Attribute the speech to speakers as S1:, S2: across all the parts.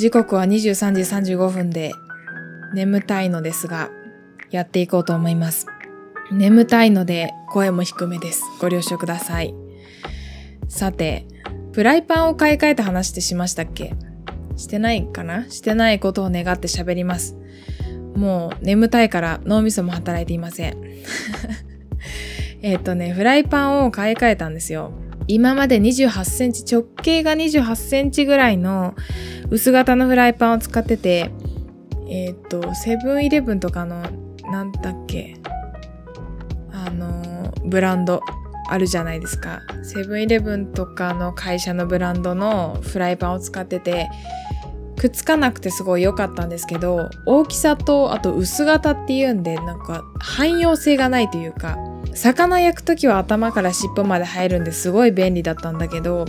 S1: 時刻は23時35分で眠たいのですが、やっていこうと思います。眠たいので声も低めです。ご了承ください。さて、フライパンを買い替えた話ってしましたっけ？してないかな？してないことを願って喋ります。もう眠たいから脳みそも働いていません。えっとね、フライパンを買い替えたんですよ。今まで28センチ、直径が28センチぐらいの薄型のフライパンを使ってて、えっ、と、セブンイレブンとかの、なんだっけ、あの、ブランドあるじゃないですか。セブンイレブンとかの会社のブランドのフライパンを使ってて、くっつかなくてすごい良かったんですけど、大きさと、あと薄型っていうんで、なんか汎用性がないというか、魚焼くときは頭から尻尾まで入るんですごい便利だったんだけど、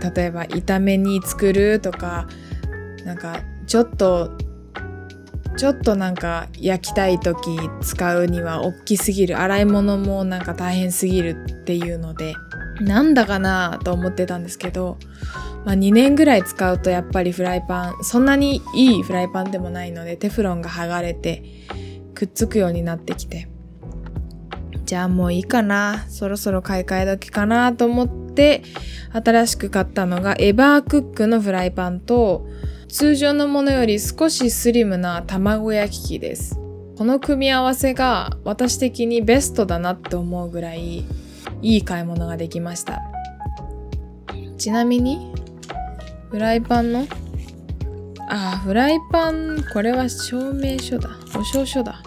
S1: 例えば炒めに作るとか、なんかちょっとちょっとなんか焼きたい時使うには大きすぎる。洗い物もなんか大変すぎるっていうのでなんだかなと思ってたんですけど、まあ、2年ぐらい使うとやっぱりフライパンそんなにいいフライパンでもないのでテフロンが剥がれてくっつくようになってきて。じゃあもういいかな。そろそろ買い替え時かなと思ってで新しく買ったのがエバークックのフライパンと通常のものより少しスリムな卵焼き器です。この組み合わせが私的にベストだなって思うぐらいいい買い物ができました。ちなみに、フライパンのああ、フライパン、これは証明書だ。保証書だ。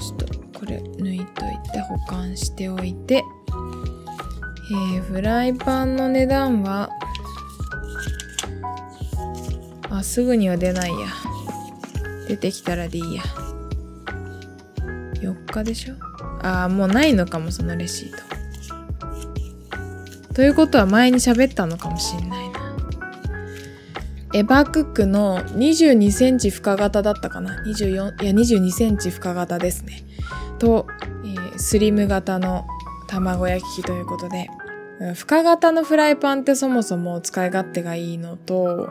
S1: ちょっとこれ抜いといて保管しておいて。えー、フライパンの値段はあ、すぐには出ないや。出てきたらでいいや。4日でしょ？あ、もうないのかも、そのレシート。ということは前に喋ったのかもしんないな。エバークックの22センチ深型だったかな ?24、いや22センチ深型ですね。と、えー、スリム型の卵焼き器ということで、深型のフライパンってそもそも使い勝手がいいのと、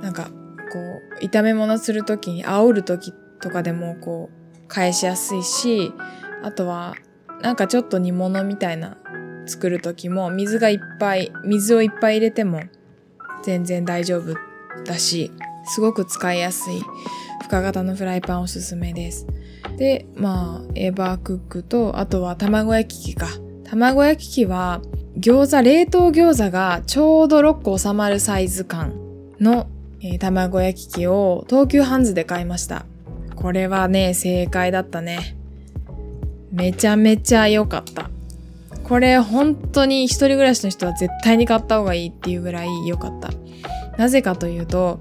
S1: なんかこう炒め物する時に煽る時とかでもこう返しやすいしあとはなんかちょっと煮物みたいな作る時も水がいっぱい水をいっぱい入れても全然大丈夫だしすごく使いやすい。深型のフライパンおすすめですでまあエバークックとあとは卵焼き器か卵焼き器は餃子冷凍餃子がちょうど6個収まるサイズ感のえー、卵焼き器を東急ハンズで買いました。これはね、正解だったね。めちゃめちゃ良かった。これ本当に一人暮らしの人は絶対に買った方がいいっていうぐらい良かった。なぜかというと、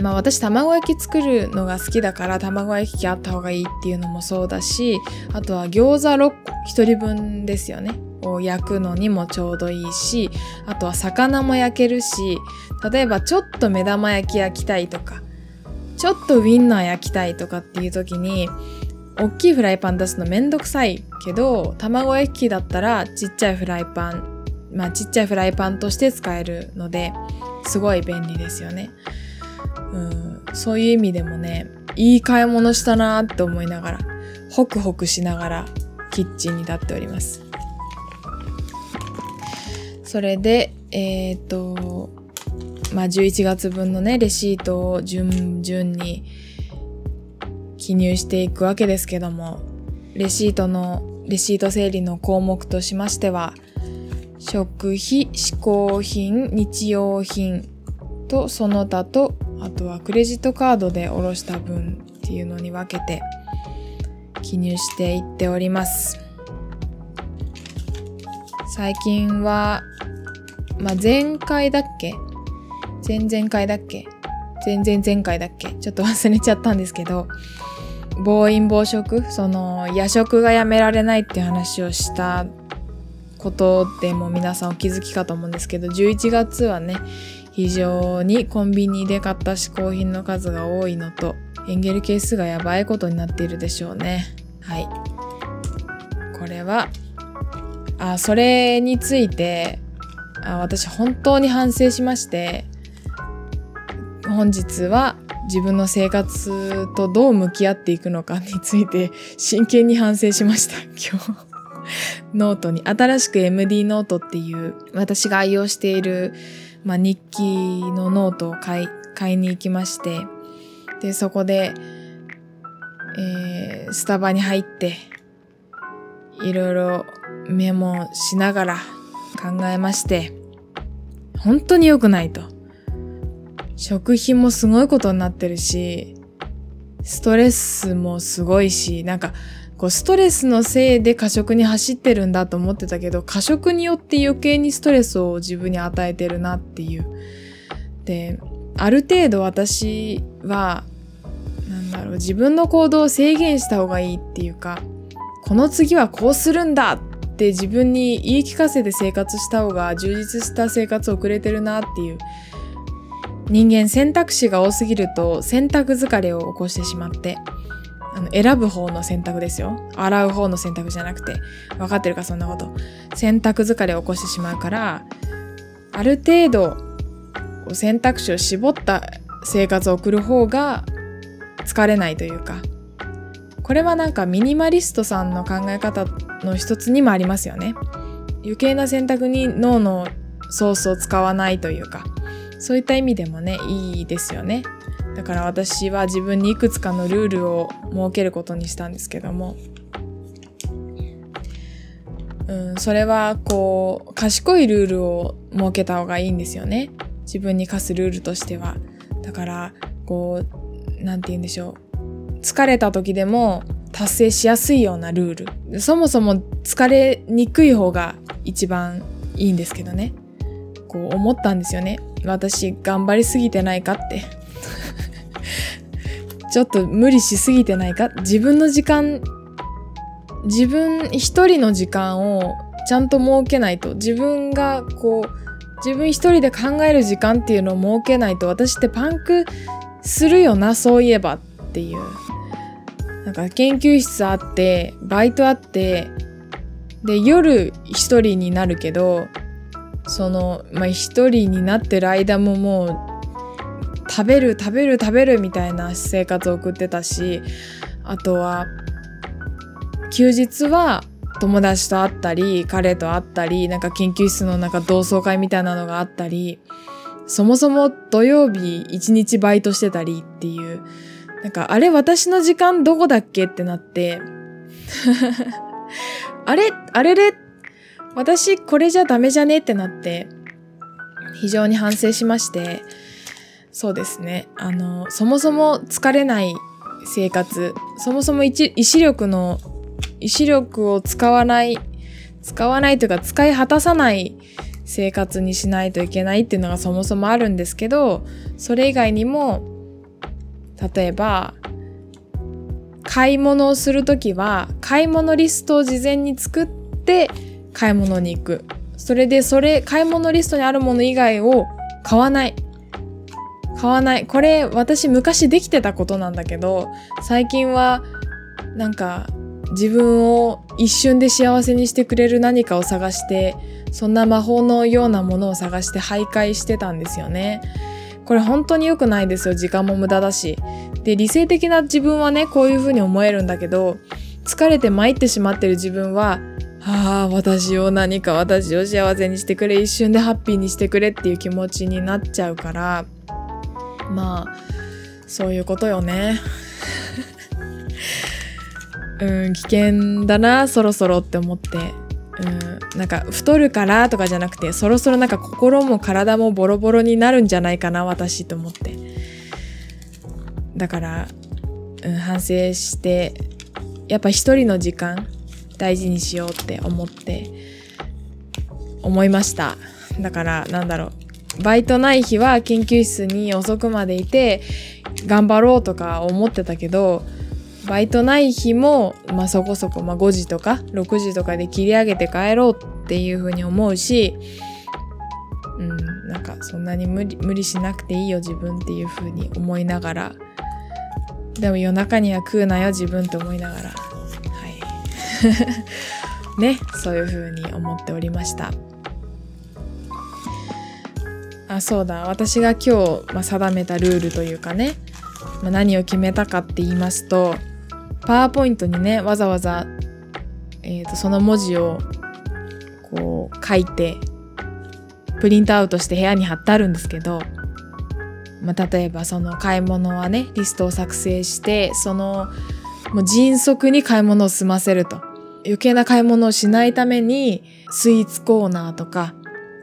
S1: まあ私卵焼き作るのが好きだから卵焼き器あった方がいいっていうのもそうだし、あとは餃子6個、一人分ですよね。を焼くのにもちょうどいいし、あとは魚も焼けるし、例えばちょっと目玉焼き焼きたいとか、ちょっとウィンナー焼きたいとかっていう時に、大きいフライパン出すのめんどくさいけど、卵焼き器だったらちっちゃいフライパン、まあちっちゃいフライパンとして使えるので、すごい便利ですよね。うん、そういう意味でもね、いい買い物したなーって思いながら、ホクホクしながらキッチンに立っております。それで、えっ、ー、と、まあ、11月分のね、レシートを順々に記入していくわけですけども、レシートの、レシート整理の項目としましては、食費、嗜好品、日用品とその他と、あとはクレジットカードでおろした分っていうのに分けて記入していっております。最近はまあ、前回だっけ？前々回だっけ？前々前回だっけ？ちょっと忘れちゃったんですけど、暴飲暴食？その夜食がやめられないっていう話をしたことでも皆さんお気づきかと思うんですけど、11月はね、非常にコンビニで買った嗜好品の数が多いのと、エンゲル係数がやばいことになっているでしょうね。はい。これは、あ、それについてあ私本当に反省しまして本日は自分の生活とどう向き合っていくのかについて真剣に反省しました、今日。ノートに、新しく MD ノートっていう私が愛用している、まあ、日記のノートを買い、買いに行きまして、で、そこで、えー、スタバに入って、いろいろメモしながら考えまして、本当に良くないと。食費もすごいことになってるし、ストレスもすごいし、なんか、こうストレスのせいで過食に走ってるんだと思ってたけど、過食によって余計にストレスを自分に与えてるなっていう。で、ある程度私は、なんだろう、自分の行動を制限した方がいいっていうか、この次はこうするんだって自分に言い聞かせて生活した方が充実した生活を送れてるなっていう人間選択肢が多すぎると選択疲れを起こしてしまってあの選ぶ方の選択ですよ洗う方の選択じゃなくて分かってるかそんなこと選択疲れを起こしてしまうからある程度選択肢を絞った生活を送る方が疲れないというかこれはなんかミニマリストさんの考え方の一つにもありますよね。余計な選択に脳のソースを使わないというか、そういった意味でもね、いいですよね。だから私は自分にいくつかのルールを設けることにしたんですけども、うん、それはこう、賢いルールを設けた方がいいんですよね。自分に課すルールとしては。だから、こう、なんて言うんでしょう。疲れた時でも達成しやすいようなルール。そもそも疲れにくい方が一番いいんですけどね。こう思ったんですよね。私頑張りすぎてないかって。ちょっと無理しすぎてないか？自分の時間、自分一人の時間をちゃんと設けないと。自分がこう、自分一人で考える時間っていうのを設けないと私ってパンクするよな、そういえばっていう。なんか研究室あって、バイトあって、で、夜一人になるけど、その、まあ、一人になってる間ももう、食べる食べる食べるみたいな生活を送ってたし、あとは、休日は友達と会ったり、彼と会ったり、なんか研究室のなんか同窓会みたいなのがあったり、そもそも土曜日一日バイトしてたりっていう、なんか、あれ私の時間どこだっけってなって、あれあれれ？私これじゃダメじゃね？ってなって、非常に反省しまして、そうですね。あの、そもそも疲れない生活、そもそも意志力の、意志力を使わない、使わないというか使い果たさない生活にしないといけないっていうのがそもそもあるんですけど、それ以外にも、例えば買い物をする時は買い物リストを事前に作って買い物に行くそれでそれ買い物リストにあるもの以外を買わない買わないこれ私昔できてたことなんだけど最近はなんか自分を一瞬で幸せにしてくれる何かを探してそんな魔法のようなものを探して徘徊してたんですよね。これ本当に良くないですよ。時間も無駄だし。で、理性的な自分はね、こういう風に思えるんだけど、疲れて参ってしまってる自分は、ああ、私を何か私を幸せにしてくれ、一瞬でハッピーにしてくれっていう気持ちになっちゃうから、まあ、そういうことよね。うん、危険だな、そろそろって思って。うん、なんか太るからとかじゃなくてそろそろなんか心も体もボロボロになるんじゃないかな私と思ってだから、うん、反省してやっぱ一人の時間大事にしようって思って思いましただからなんだろうバイトない日は研究室に遅くまでいて頑張ろうとか思ってたけどバイトない日も、まあ、そこそこ、まあ、5時とか6時とかで切り上げて帰ろうっていうふうに思うし、うん、なんかそんなに無理無理しなくていいよ自分っていうふうに思いながら。でも夜中には食うなよ自分って思いながら。はい。ねそういうふうに思っておりました。あそうだ。私が今日、まあ、定めたルールというかね、まあ、何を決めたかって言いますとパワーポイントにねわざわざ、えーと、その文字をこう書いてプリントアウトして部屋に貼ってあるんですけど、まあ、例えばその買い物はねリストを作成してそのもう迅速に買い物を済ませると。余計な買い物をしないためにスイーツコーナーとか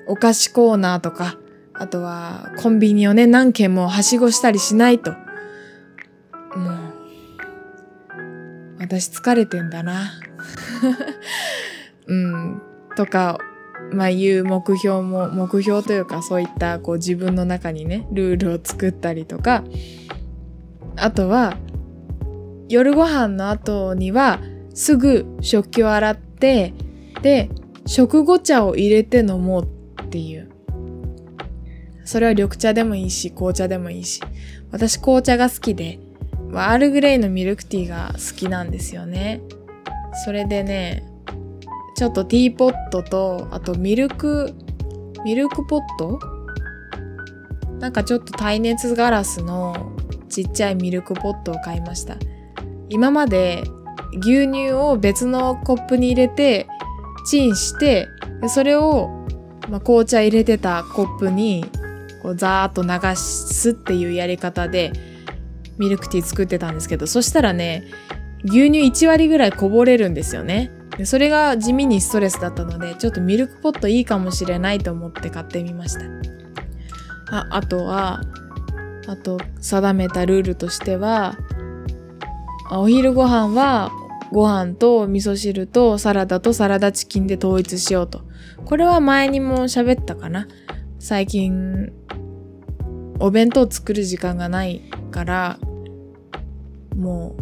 S1: お菓子コーナーとかあとはコンビニをね何軒もはしごしたりしないと。もう私疲れてんだな。うん。とかまあいう目標も目標というかそういったこう自分の中にねルールを作ったりとか。あとは夜ご飯の後にはすぐ食器を洗ってで食後茶を入れて飲もうっていう。それは緑茶でもいいし紅茶でもいいし。私紅茶が好きでアールグレイのミルクティーが好きなんですよね。それでねちょっとティーポットとあとミルクミルクポット？なんかちょっと耐熱ガラスのちっちゃいミルクポットを買いました。今まで牛乳を別のコップに入れてチンしてそれを、まあ、紅茶入れてたコップにこうザーッと流すっていうやり方でミルクティー作ってたんですけどそしたらね牛乳1割ぐらいこぼれるんですよねでそれが地味にストレスだったのでちょっとミルクポットいいかもしれないと思って買ってみましたああとはあと定めたルールとしてはお昼ご飯はご飯と味噌汁とサラダとサラダチキンで統一しようと。これは前にも喋ったかな。最近、お弁当作る時間がないから、も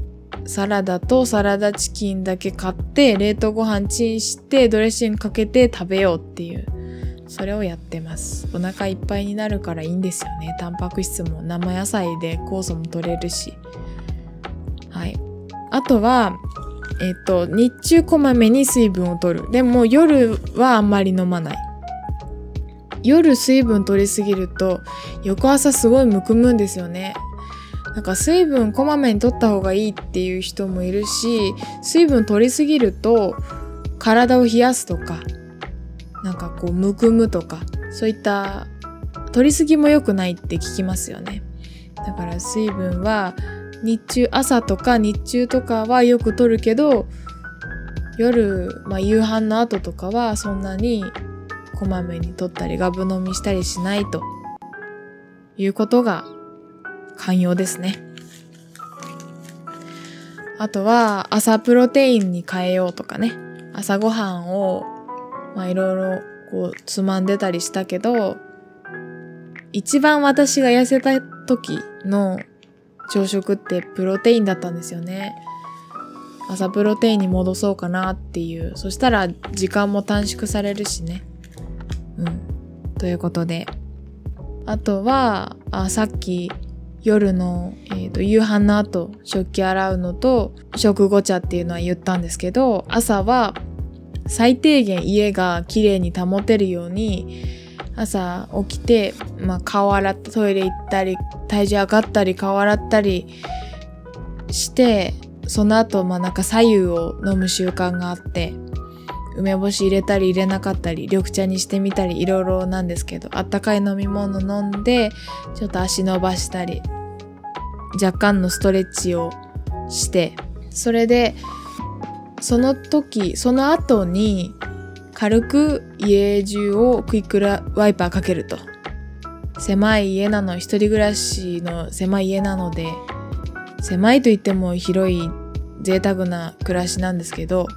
S1: う、サラダとサラダチキンだけ買って、冷凍ご飯チンして、ドレッシングかけて食べようっていう。それをやってます。お腹いっぱいになるからいいんですよね。タンパク質も生野菜で酵素も取れるし。はい。あとは、えっと、日中こまめに水分を取る。でも夜はあんまり飲まない。夜水分取りすぎると翌朝すごいむくむんですよね。なんか水分こまめに取った方がいいっていう人もいるし、水分取りすぎると体を冷やすとか、なんかこうむくむとか、そういった取りすぎも良くないって聞きますよね。だから水分は日中朝とか日中とかはよく取るけど夜、まあ、夕飯の後とかはそんなにこまめに取ったりガブ飲みしたりしないということが寛容ですね。あとは朝プロテインに変えようとかね朝ごはんをまあいろいろこうつまんでたりしたけど一番私が痩せた時の朝食ってプロテインだったんですよね。朝プロテインに戻そうかなっていう。そしたら時間も短縮されるしね。うん。ということで。あとは、あさっき夜の、えーと、夕飯の後食器洗うのと食後茶っていうのは言ったんですけど朝は最低限家が綺麗に保てるように朝起きて、まあ、顔洗ってトイレ行ったり体重上がったり顔洗ったりしてその後まあなんか左右を飲む習慣があって梅干し入れたり入れなかったり緑茶にしてみたりいろいろなんですけどあったかい飲み物飲んでちょっと足伸ばしたり若干のストレッチをしてそれでその時その後に軽く家中をクイックワイパーかけると。狭い家なの一人暮らしの狭い家なので狭いと言っても広い贅沢な暮らしなんですけど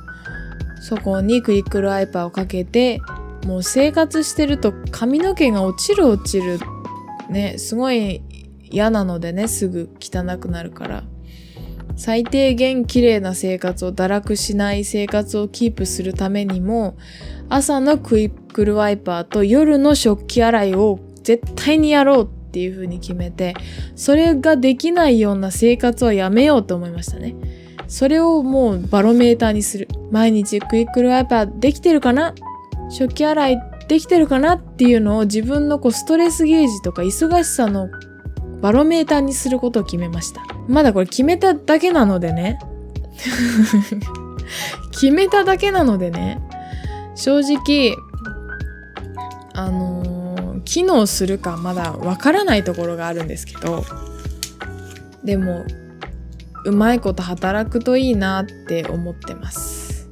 S1: そこにクイックルワイパーをかけてもう生活してると髪の毛が落ちる落ちる。ねすごい嫌なのでねすぐ汚くなるから。最低限綺麗な生活を堕落しない生活をキープするためにも朝のクイックルワイパーと夜の食器洗いを絶対にやろうっていう風に決めてそれができないような生活はやめようと思いましたね。それをもうバロメーターにする毎日クイックルワイパーできてるかな？食器洗いできてるかなっていうのを自分のこうストレスゲージとか忙しさのバロメーターにすることを決めました。まだこれ決めただけなのでね。決めただけなのでね。正直、あのー、機能するかまだわからないところがあるんですけど、でも、うまいこと働くといいなって思ってます。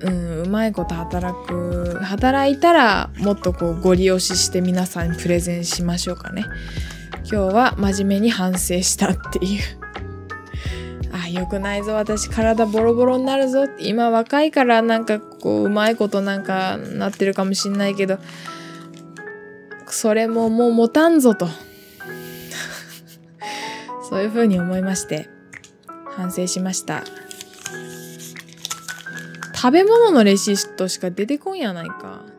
S1: うん、うまいこと働く、働いたらもっとこうご利用しして皆さんにプレゼンしましょうかね。今日は真面目に反省したっていうあ、良くないぞ。私体ボロボロになるぞ。今若いからなんかこう、うまいことなんかなってるかもしんないけど、それももう持たんぞと。そういうふうに思いまして、反省しました。食べ物のレシートしか出てこんやないか。